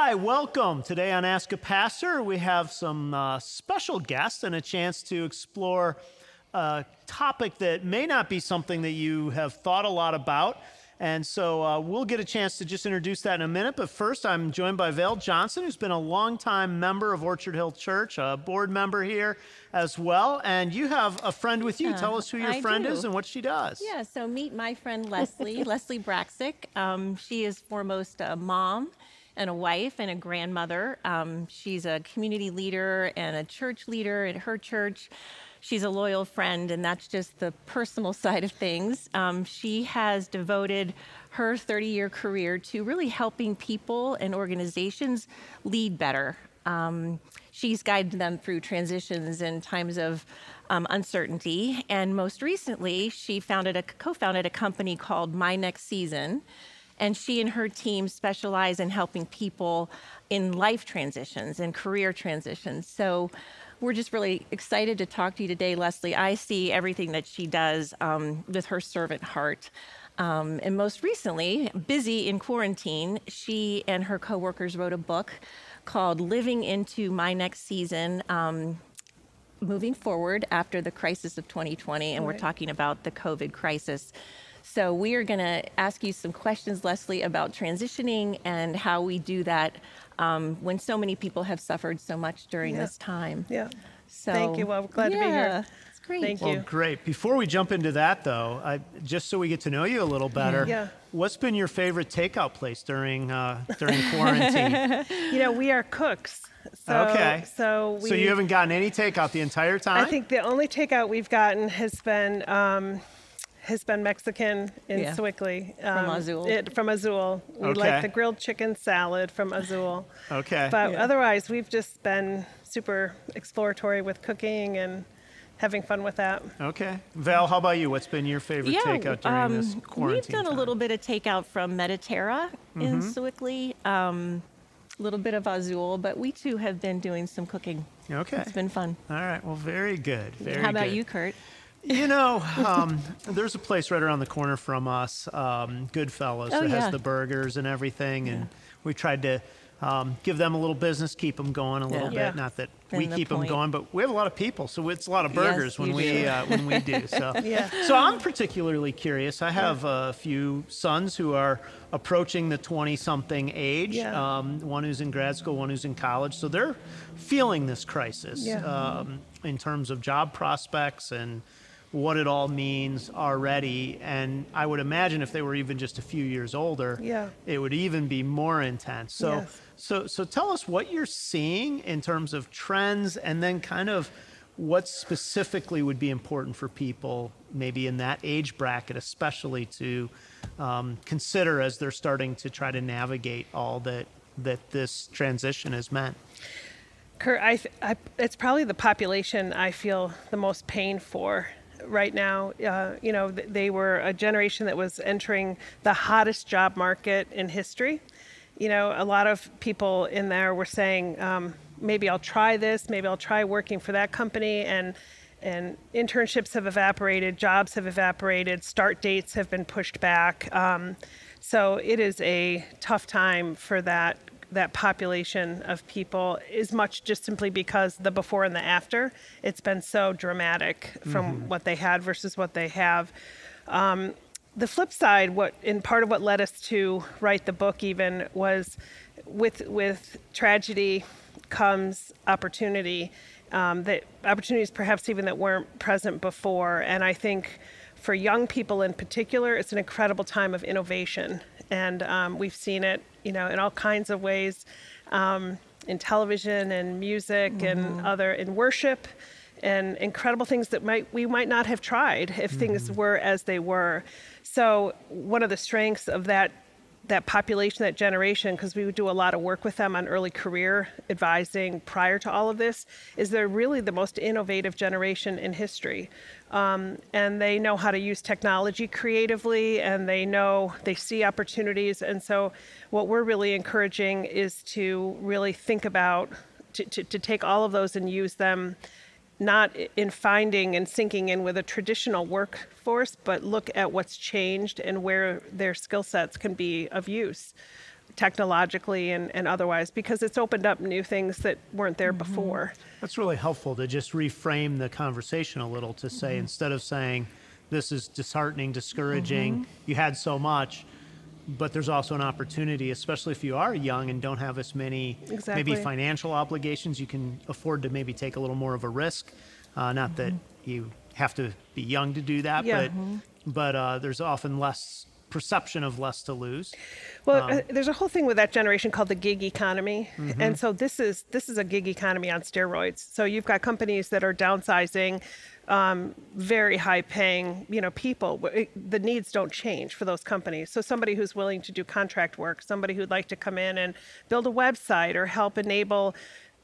Hi, welcome. Today on Ask a Pastor, we have some uh, special guests and a chance to explore a topic that may not be something that you have thought a lot about. And so uh, we'll get a chance to just introduce that in a minute. But first, I'm joined by Val Johnson, who's been a longtime member of Orchard Hill Church, a board member here as well. And you have a friend with you. Tell us who your I friend do. is and what she does. Yeah, so meet my friend Leslie, Leslie Braksick. Um, she is foremost a mom and a wife and a grandmother. Um, she's a community leader and a church leader at her church. She's a loyal friend, and that's just the personal side of things. Um, she has devoted her 30 year career to really helping people and organizations lead better. Um, she's guided them through transitions and times of um, uncertainty. And most recently, she founded a co-founded a company called My Next Season. And she and her team specialize in helping people in life transitions and career transitions. So we're just really excited to talk to you today, Leslie. I see everything that she does um, with her servant heart. Um, and most recently, busy in quarantine, she and her coworkers wrote a book called Living into My Next Season. Um, moving forward after the crisis of 2020, and we're talking about the COVID crisis. So, we are going to ask you some questions, Leslie, about transitioning and how we do that um, when so many people have suffered so much during Yeah. this time. Yeah. So, Thank you. Well, we're glad to be here. yeah, It's great. Thank Well, you. great. Before we jump into that, though, I, just so we get to know you a little better, Yeah. what's been your favorite takeout place during uh, during quarantine? You know, we are cooks. So, okay. So we. so you haven't gotten any takeout the entire time? I think the only takeout we've gotten has been um, has been Mexican in Yeah. Sewickley. From um, Azul. It, from Azul. We Okay. like the grilled chicken salad from Azul. Okay. But Yeah. otherwise, we've just been super exploratory with cooking and having fun with that. Okay. Val, how about you? What's been your favorite takeout during this um, quarantine? We've done a little bit of takeout from Mediterra in Mm-hmm. Sewickley, um, a little bit of Azul, but we too have been doing some cooking. Okay. It's been fun. All right. Well, very good. Very good. How about good. you, Kurt? You know, um, there's a place right around the corner from us, um, Goodfellas, Oh, that yeah. has the burgers and everything, and we tried to um, give them a little business, keep them going a little Yeah. bit. Yeah. Not that And we the keep them going, but we have a lot of people, so it's a lot of Yes, burgers when we do. uh, when we do. So, Yeah. so I'm particularly curious. I have a few sons who are approaching the 20-something age. Yeah. Um, one who's in grad school, one who's in college, so they're feeling this crisis Yeah. um, in terms of job prospects and what it all means already. And I would imagine if they were even just a few years older, Yeah. it would even be more intense. So, Yes. so, so tell us what you're seeing in terms of trends, and then kind of what specifically would be important for people, maybe in that age bracket, especially to um, consider as they're starting to try to navigate all that that this transition has meant. Kurt, I, I, it's probably the population I feel the most pain for right now. Uh, you know, th- they were a generation that was entering the hottest job market in history. You know, a lot of people in there were saying, um, maybe I'll try this, maybe I'll try working for that company, and and internships have evaporated, jobs have evaporated, start dates have been pushed back. Um, so it is a tough time for that that population of people as much just simply because the before and the after. It's been so dramatic from what they had versus what they have. Um, the flip side what and part of what led us to write the book even was with with tragedy comes opportunity um, that opportunities perhaps even that weren't present before. And i think for young people in particular it's an incredible time of innovation and um, we've seen it you know in all kinds of ways um, in television and music and other in worship and incredible things that might we might not have tried if things were as they were. So one of the strengths of that that population, that generation, because we would do a lot of work with them on early career advising prior to all of this, is they're really the most innovative generation in history. Um, and they know how to use technology creatively and they know they see opportunities. And so, what we're really encouraging is to really think about to, to, to take all of those and use them not in finding and sinking in with a traditional workforce, but look at what's changed and where their skill sets can be of use technologically and, and otherwise because it's opened up new things that weren't there mm-hmm. before. That's really helpful to just reframe the conversation a little to say mm-hmm. instead of saying this is disheartening, discouraging, mm-hmm. you had so much, but there's also an opportunity, especially if you are young and don't have as many Exactly. maybe financial obligations, you can afford to maybe take a little more of a risk. Uh, not that you have to be young to do that, Yeah. but but uh, there's often less perception of less to lose. Well, uh, there's a whole thing with that generation called the gig economy, and so this is this is a gig economy on steroids. So you've got companies that are downsizing, um, very high paying, you know, people. It- The needs don't change for those companies. So somebody who's willing to do contract work, somebody who'd like to come in and build a website or help enable.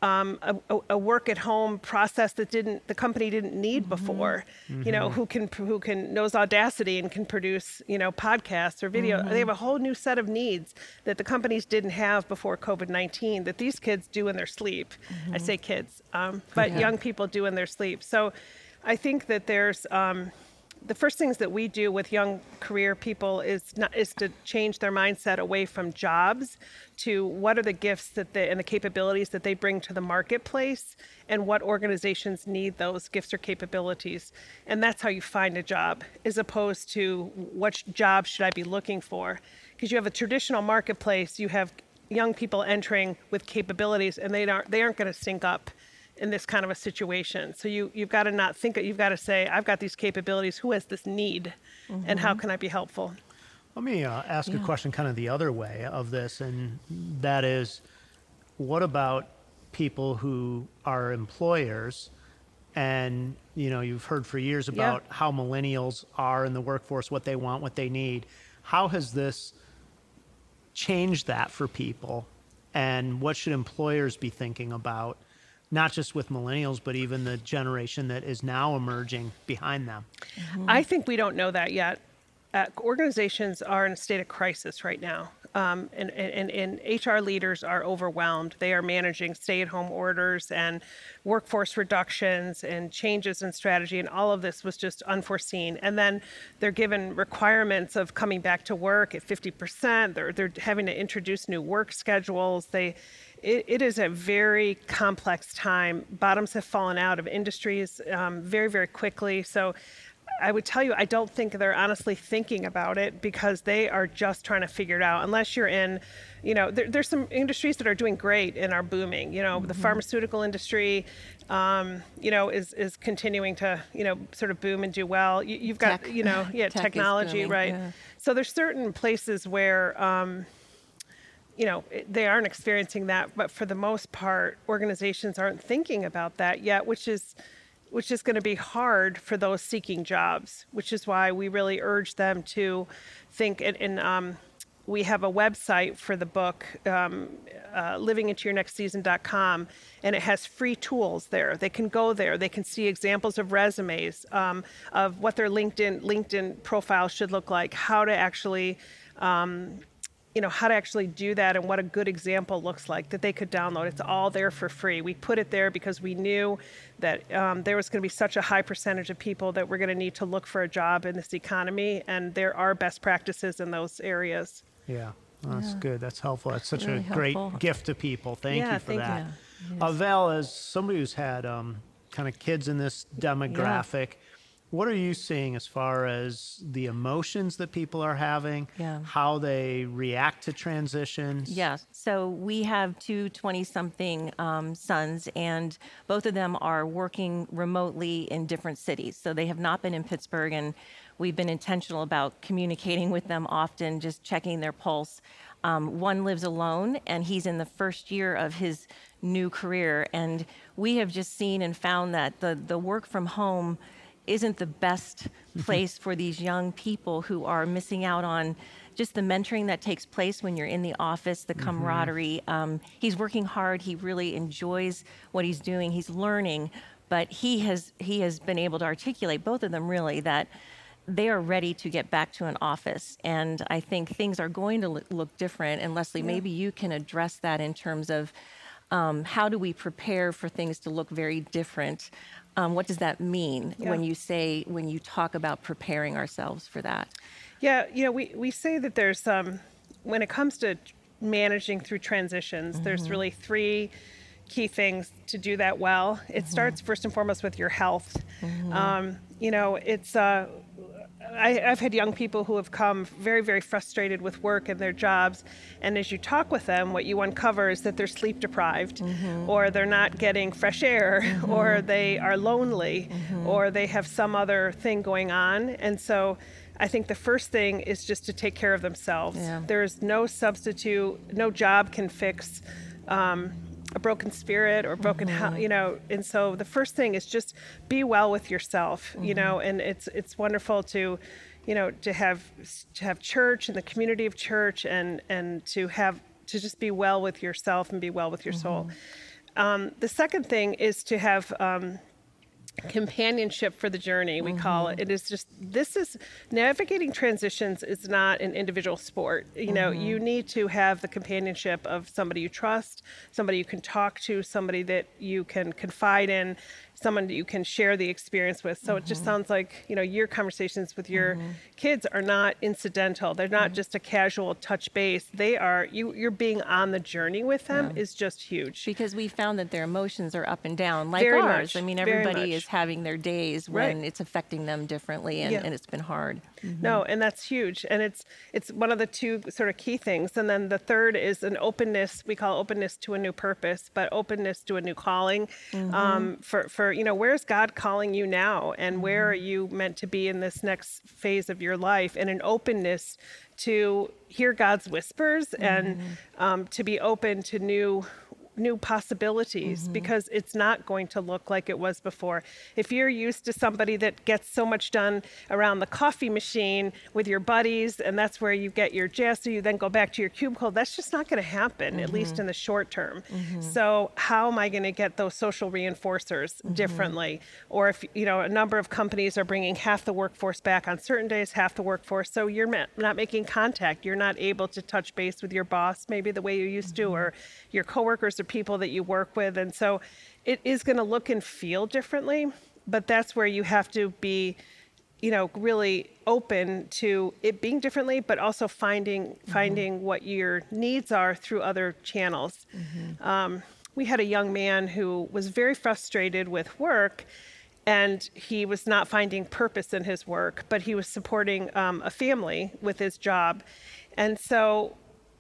Um, a, a- work at home process that didn't the company didn't need before, you know, who can who can knows Audacity and can produce you know podcasts or video. They have a whole new set of needs that the companies didn't have before COVID nineteen that these kids do in their sleep. I say kids, um, but young people do in their sleep. So, I think that there's. Um, the first things that we do with young career people is not is to change their mindset away from jobs to what are the gifts that they and the capabilities that they bring to the marketplace and what organizations need those gifts or capabilities. And that's how you find a job as opposed to what job should I be looking for? Because you have a traditional marketplace you have young people entering with capabilities and they aren't they aren't going to sync up in this kind of a situation. So you you've got to not think you've got to say I've got these capabilities. Who has this need, and how can I be helpful? Let me uh, ask a question kind of the other way of this, and that is what about people who are employers? And you know, you've heard for years Yeah. about how millennials are in the workforce, what they want, what they need. How has this changed that for people? And what should employers be thinking about, not just with millennials, but even the generation that is now emerging behind them? I think we don't know that yet. Uh, organizations are in a state of crisis right now, um, and, and, and HR leaders are overwhelmed. They are managing stay-at-home orders and workforce reductions and changes in strategy, and all of this was just unforeseen. And then they're given requirements of coming back to work at 50%. They're they're having to introduce new work schedules. They it, it is a very complex time. Bottoms have fallen out of industries um, very, very quickly. So I would tell you, I don't think they're honestly thinking about it because they are just trying to figure it out. Unless you're in, you know, there, there's some industries that are doing great and are booming. You know, the pharmaceutical industry, um, you know, is is continuing to, you know, sort of boom and do well. You, you've got, Tech. you know, yeah, Tech technology, booming, right? yeah. So there's certain places where. Um, you know, they aren't experiencing that, but for the most part, organizations aren't thinking about that yet, which is which is going to be hard for those seeking jobs, which is why we really urge them to think and, and um, we have a website for the book, um, uh, livingintoyournextseason.com, and it has free tools there. They can go there. They can see examples of resumes, um, of what their LinkedIn LinkedIn profile should look like, how to actually um, you know how to actually do that and what a good example looks like that they could download it's all there for free we put it there because we knew that um, there was going to be such a high percentage of people that we're going to need to look for a job in this economy and there are best practices in those areas Yeah, that's good. That's helpful. That's such Really a great gift to people. Thank Yeah, you for thank you. that. Yeah, Uh, Val, as somebody who's had um, kind of kids in this demographic, what are you seeing as far as the emotions that people are having? Yeah. How they react to transitions? Yeah. So we have two 20 something um, sons, and both of them are working remotely in different cities. So they have not been in Pittsburgh, and we've been intentional about communicating with them often, just checking their pulse. Um, one lives alone, and he's in the first year of his new career. And we have just seen and found that the, the work from home isn't the best place for these young people who are missing out on just the mentoring that takes place when you're in the office, the camaraderie. Um, he's working hard. He really enjoys what he's doing. He's learning, but he has he has been able to articulate both of them really that they are ready to get back to an office. And I think things are going to look, different. And Leslie, maybe you can address that in terms of um, how do we prepare for things to look very different? Um, what does that mean when you say, when you talk about preparing ourselves for that? Yeah, you know, we, we say that there's um, when it comes to managing through transitions. There's really three key things to do that well. It starts first and foremost with your health. Um, you know, it's uh, I, I've had young people who have come very, very frustrated with work and their jobs. And as you talk with them, what you uncover is that they're sleep deprived, mm-hmm. or they're not getting fresh air, mm-hmm. or they are lonely, mm-hmm. or they have some other thing going on. And so I think the first thing is just to take care of themselves. Yeah. There's no substitute, no job can fix. Um, a broken spirit or broken health, you know and so the first thing is just be well with yourself you know and it's it's wonderful to you know to have to have church and the community of church and and to have to just be well with yourself and be well with your soul. Um, the second thing is to have um, companionship for the journey we call it. It mm-hmm. is just this is navigating transitions is not an individual sport. You know mm-hmm. you need to have the companionship of somebody you trust somebody you can talk to somebody that you can confide in someone that you can share the experience with. So it just mm-hmm. sounds like you know your conversations with your mm-hmm. kids are not incidental. They're not mm-hmm. just a casual touch base. They are you you're being on the journey with them is just huge. Because we found that their emotions are up and down like Very ours. much, i mean everybody is having their days when Right. it's affecting them differently and, Yeah. and it's been hard No, and that's huge, and it's it's one of the two sort of key things. And then the third is an openness. We call openness to a new purpose, but openness to a new calling. Um, for for you know, where's God calling you now, and where are you meant to be in this next phase of your life? And an openness to hear God's whispers and um, to be open to new new possibilities mm-hmm. because it's not going to look like it was before. If you're used to somebody that gets so much done around the coffee machine with your buddies and that's where you get your jazz, so you then go back to your cubicle, that's just not going to happen, at least mm-hmm. in the short term. Mm-hmm. So, how am I going to get those social reinforcers differently? Or if, you know, a number of companies are bringing half the workforce back on certain days, half the workforce, so you're not making contact, you're not able to touch base with your boss maybe the way you used to, or your coworkers people that you work with. And so it is going to look and feel differently, but that's where you have to be, you know, really open to it being differently, but also finding finding what your needs are through other channels. Um, we had a young man who was very frustrated with work and he was not finding purpose in his work, but he was supporting um, a family with his job. And so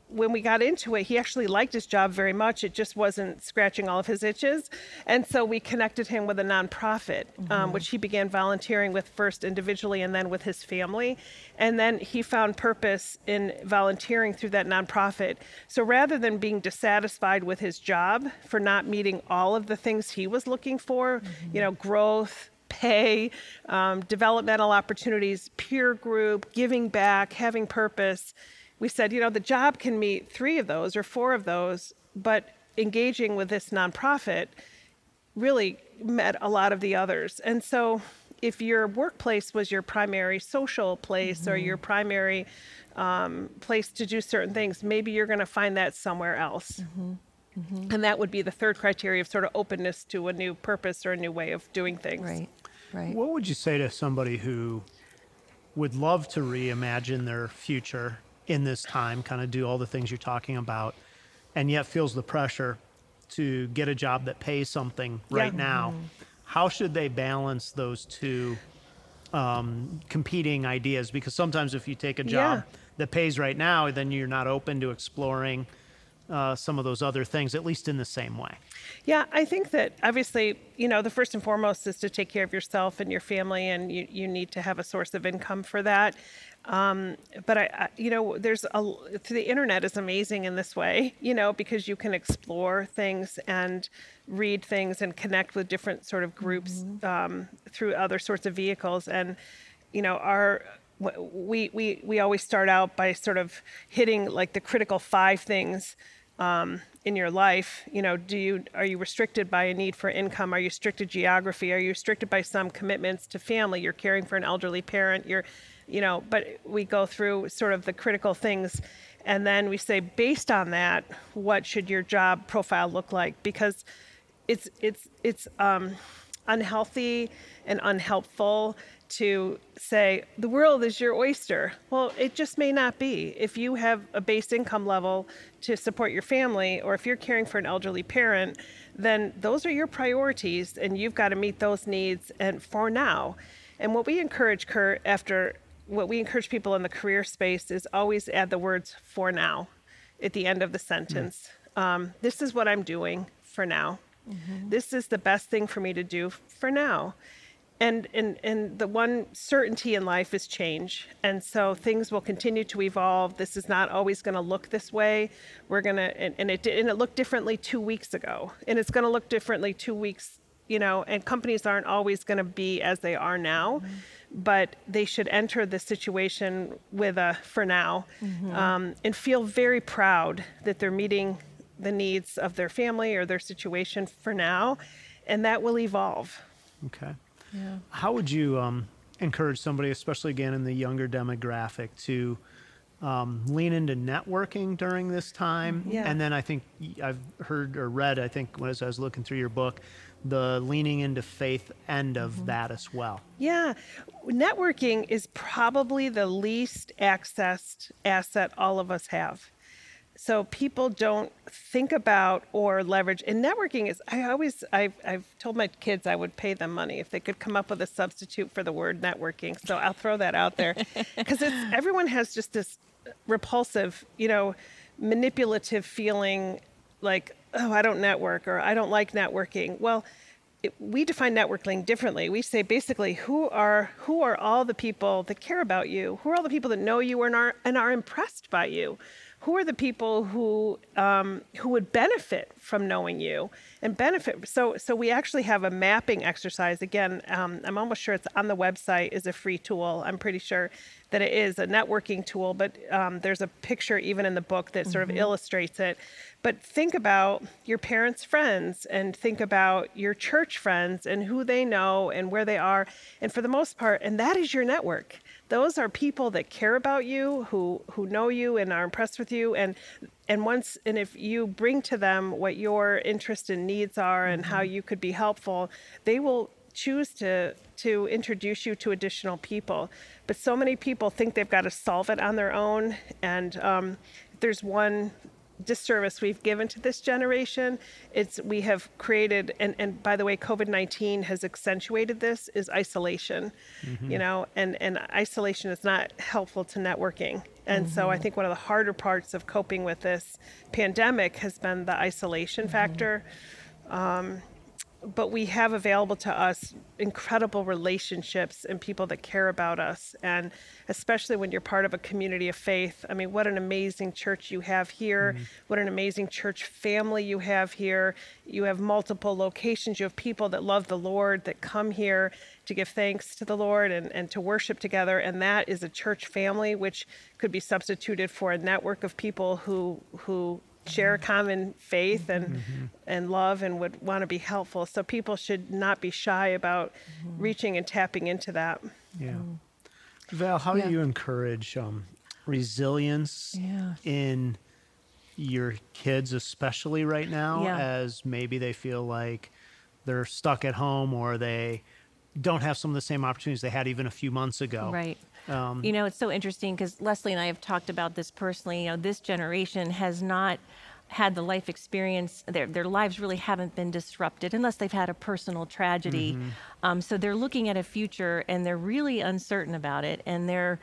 when we got into it, he actually liked his job very much. It just wasn't scratching all of his itches. And so we connected him with a nonprofit, um, which he began volunteering with first individually and then with his family. And then he found purpose in volunteering through that nonprofit. So rather than being dissatisfied with his job for not meeting all of the things he was looking for, you know, growth, pay, um, developmental opportunities, peer group, giving back, having purpose. We said, you know, the job can meet three of those or four of those, but engaging with this nonprofit really met a lot of the others. And so if your workplace was your primary social place or your mm-hmm. primary um, place to do certain things, maybe you're going to find that somewhere else. Mm-hmm. Mm-hmm. And that would be the third criteria of sort of openness to a new purpose or a new way of doing things. right right What would you say to somebody who would love to reimagine their future in this time, kind of do all the things you're talking about, and yet feels the pressure to get a job that pays something right Yeah. now? How should they balance those two um, competing ideas? Because sometimes if you take a job Yeah. that pays right now, then you're not open to exploring uh, some of those other things, at least in the same way. Yeah, I think that obviously, you know, the first and foremost is to take care of yourself and your family, and you, you need to have a source of income for that. Um, but I, I, you know, there's a the internet is amazing in this way, you know, because you can explore things and read things and connect with different sort of groups um, through other sorts of vehicles. And you know, our we we we always start out by sort of hitting like the critical five things um, in your life. You know do you are you restricted by a need for income? Are you restricted geography? Are you restricted by some commitments to family? You're caring for an elderly parent? You're you know but we go through sort of the critical things and then we say based on that what should your job profile look like? Because it's it's it's um unhealthy and unhelpful to say the world is your oyster. Well, it just may not be. If you have a base income level to support your family, or if you're caring for an elderly parent, then those are your priorities, and you've got to meet those needs. And for now, and what we encourage, Kurt, after what we encourage people in the career space is always add the words "for now" at the end of the sentence. Mm. Um, this is what I'm doing for now. Mm-hmm. This is the best thing for me to do for now and and and the one certainty in life is change and so things will continue to evolve this is not always going to look this way we're going to and, and, it and it looked differently two weeks ago and it's going to look differently two weeks you know and companies aren't always going to be as they are now mm-hmm. but they should enter the situation with a for now mm-hmm. um, and feel very proud that they're meeting the needs of their family or their situation for now and that will evolve okay yeah. How would you um, encourage somebody, especially again in the younger demographic, to um, lean into networking during this time? Yeah. And then I think I've heard or read, I think as I was looking through your book, the leaning into faith end of mm-hmm. that as well. Yeah. Networking is probably the least accessed asset all of us have so people don't think about or leverage and networking is i always I've, I've told my kids i would pay them money if they could come up with a substitute for the word networking so i'll throw that out there because it's everyone has just this repulsive you know manipulative feeling like oh i don't network or i don't like networking well it, we define networking differently. We say basically, who are who are all the people that care about you? Who are all the people that know you and are and are impressed by you? Who are the people who um, who would benefit from knowing you and benefit so so we actually have a mapping exercise. Again um, i'm almost sure it's on the website is a free tool. I'm pretty sure that it is a networking tool but um, there's a picture even in the book that sort mm-hmm. of illustrates it. But think about your parents friends and think about your church friends and who they know and where they are and for the most part and that is your network those are people that care about you, who who know you and are impressed with you, and and once and if you bring to them what your interests and needs are and mm-hmm. how you could be helpful, they will choose to to introduce you to additional people. But so many people think they've got to solve it on their own, and um, there's one disservice we've given to this generation. It's we have created, and, and by the way, COVID nineteen has accentuated this is isolation. Mm-hmm. You know, and and isolation is not helpful to networking. And mm-hmm. so I mm-hmm. think one of the harder parts of coping with this pandemic has been the isolation mm-hmm. factor. Um, but we have available to us incredible relationships and people that care about us. And especially when you're part of a community of faith i mean what an amazing church you have here. Mm-hmm. what an amazing church family you have here. You have multiple locations. You have people that love the lord that come here to give thanks to the lord and, and to worship together. And that is a church family which could be substituted for a network of people who who share a common faith and mm-hmm. and love and would want to be helpful. So people should not be shy about mm-hmm. reaching and tapping into that. Yeah. Mm. Val, how yeah. do you encourage um, resilience yeah. in your kids, especially right now, yeah. as maybe they feel like they're stuck at home or they don't have some of the same opportunities they had even a few months ago. Right. Um, you know, it's so interesting because Leslie and I have talked about this personally. You know, this generation has not had the life experience their, their lives really haven't been disrupted unless they've had a personal tragedy mm-hmm. um, so they're looking at a future and they're really uncertain about it and they're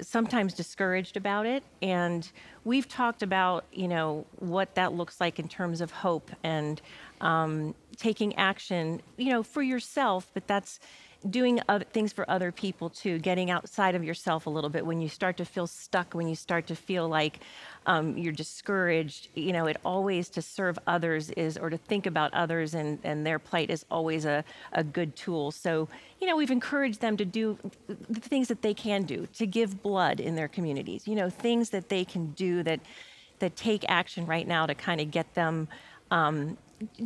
sometimes discouraged about it and we've talked about you know what that looks like in terms of hope and um, taking action you know for yourself but that's doing other things for other people too, getting outside of yourself a little bit when you start to feel stuck, when you start to feel like um, you're discouraged. You know, it always to serve others is, or to think about others and, and their plight is always a, a good tool. So, you know, we've encouraged them to do the things that they can do, to give blood in their communities, you know, things that they can do that, that take action right now to kind of get them um,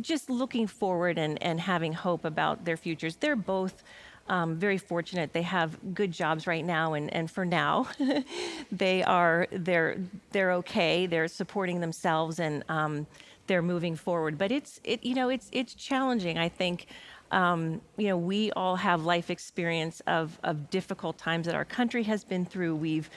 just looking forward and, and having hope about their futures. They're both um, very fortunate. They have good jobs right now, and, and for now, they are they're they're okay. They're supporting themselves and um, they're moving forward. But it's it you know it's it's challenging. I think um, you know, we all have life experience of, of difficult times that our country has been through. We've,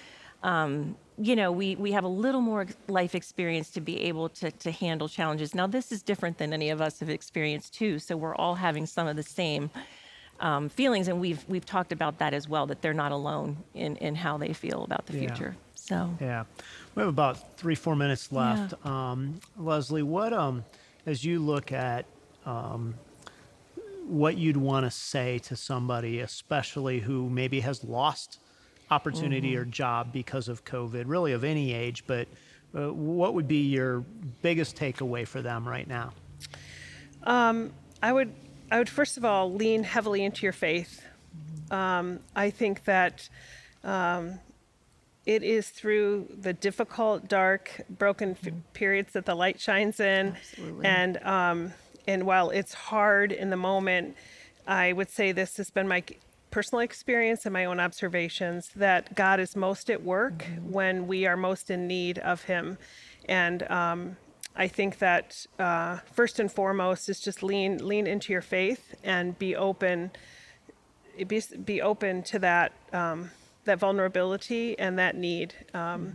um, you know, we, we have a little more life experience to be able to, to handle challenges. Now, this is different than any of us have experienced too. So we're all having some of the same um, feelings, and we've we've talked about that as well. That they're not alone in in how they feel about the Yeah. future. So Yeah, we have about three, four minutes left. Um, Leslie, what um, as you look at um, what you'd want to say to somebody, especially who maybe has lost opportunity or job because of COVID, really of any age, but uh, what would be your biggest takeaway for them right now? I would, I would first of all lean heavily into your faith. Um, I think that um, it is through the difficult, dark, broken f- periods that the light shines in, Absolutely. and um, and while it's hard in the moment, I would say this has been my personal experience and my own observations that God is most at work when we are most in need of Him, and um, I think that uh, first and foremost is just lean lean into your faith and be open be, be open to that um, that vulnerability and that need. Um,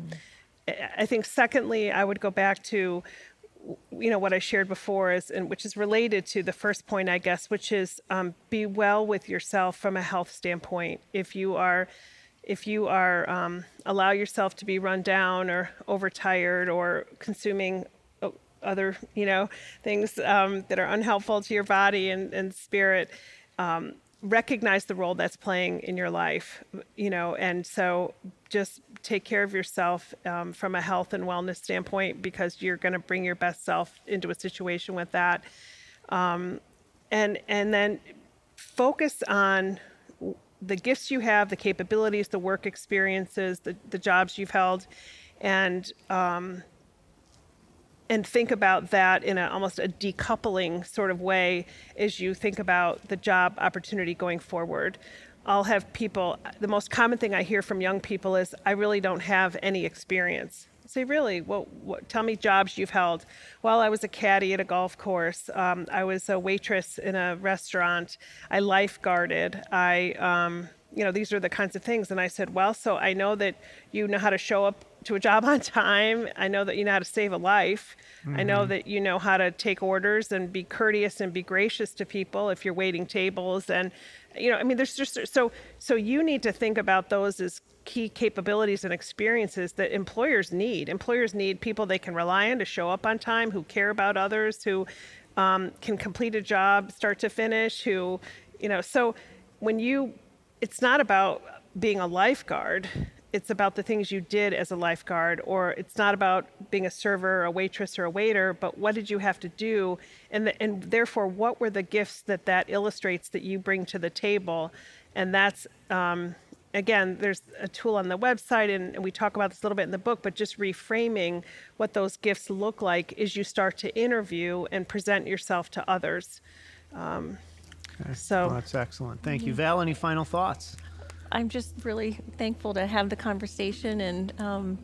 I- I think secondly, I would go back to you know what I shared before is and which is related to the first point, I guess, which is um, be well with yourself from a health standpoint. If you are if you are um, allow yourself to be run down or overtired or consuming other you know things um, that are unhelpful to your body and, and spirit um, recognize the role that's playing in your life you know and so just take care of yourself um, from a health and wellness standpoint because you're going to bring your best self into a situation with that. Um, and and then focus on the gifts you have, the capabilities, the work experiences, the, the jobs you've held, and um, and think about that in a, almost a decoupling sort of way as you think about the job opportunity going forward. I'll have people, the most common thing I hear from young people is, I really don't have any experience. I say, really? Well, what, tell me jobs you've held. Well, I was a caddy at a golf course. Um, I was a waitress in a restaurant. I lifeguarded. I, um, you know, these are the kinds of things. And I said, well, so I know that you know how to show up to a job on time. I know that you know how to save a life. I know that you know how to take orders and be courteous and be gracious to people if you're waiting tables. And, you know, I mean, there's just so, so you need to think about those as key capabilities and experiences that employers need. Employers need people they can rely on to show up on time, who care about others, who um, can complete a job start to finish, who, you know, so when you it's not about being a lifeguard. It's about the things you did as a lifeguard, or it's not about being a server, or a waitress, or a waiter. But what did you have to do, and the, and therefore, what were the gifts that that illustrates that you bring to the table? And that's um, again, there's a tool on the website, and, and we talk about this a little bit in the book. But just reframing what those gifts look like as you start to interview and present yourself to others. Um, so. Well, that's excellent. Thank you. Val, any final thoughts? I'm just really thankful to have the conversation and. Um,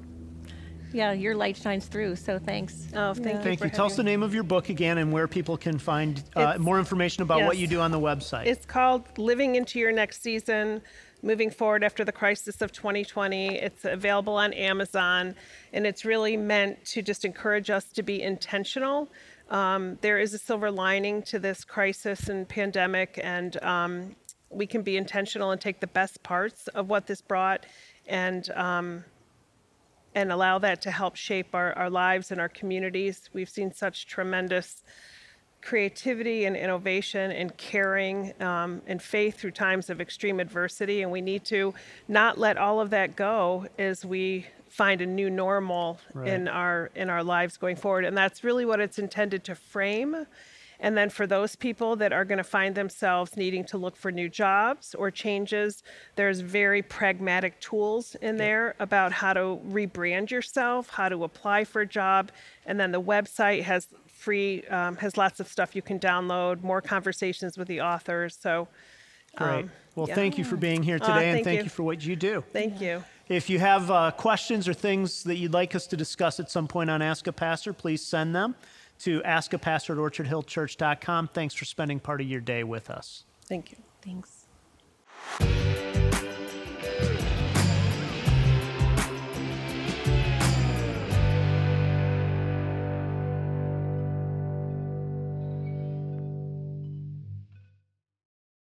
yeah, your light shines through. So thanks. Oh, thank you. Thank you. Tell us the name of your book again and where people can find uh, more information about what you do on the website. It's called Living into Your Next Season Moving Forward After the Crisis of 2020. It's available on Amazon, and it's really meant to just encourage us to be intentional. Um, there is a silver lining to this crisis and pandemic, and um, we can be intentional and take the best parts of what this brought and um, and allow that to help shape our, our lives and our communities. We've seen such tremendous creativity and innovation and caring um, and faith through times of extreme adversity. And we need to not let all of that go as we find a new normal in our in our lives going forward. And that's really what it's intended to frame. And then for those people that are going to find themselves needing to look for new jobs or changes, there's very pragmatic tools in there about how to rebrand yourself, how to apply for a job, and then the website has free um, has lots of stuff you can download, more conversations with the authors. So Great. um, well, yeah. thank you for being here today and thank thank you. you for what you do. thank you. If you have uh, questions or things that you'd like us to discuss at some point on Ask a Pastor, please send them to askapastor at orchardhillchurch.com. Thanks for spending part of your day with us. Thank you. Thanks.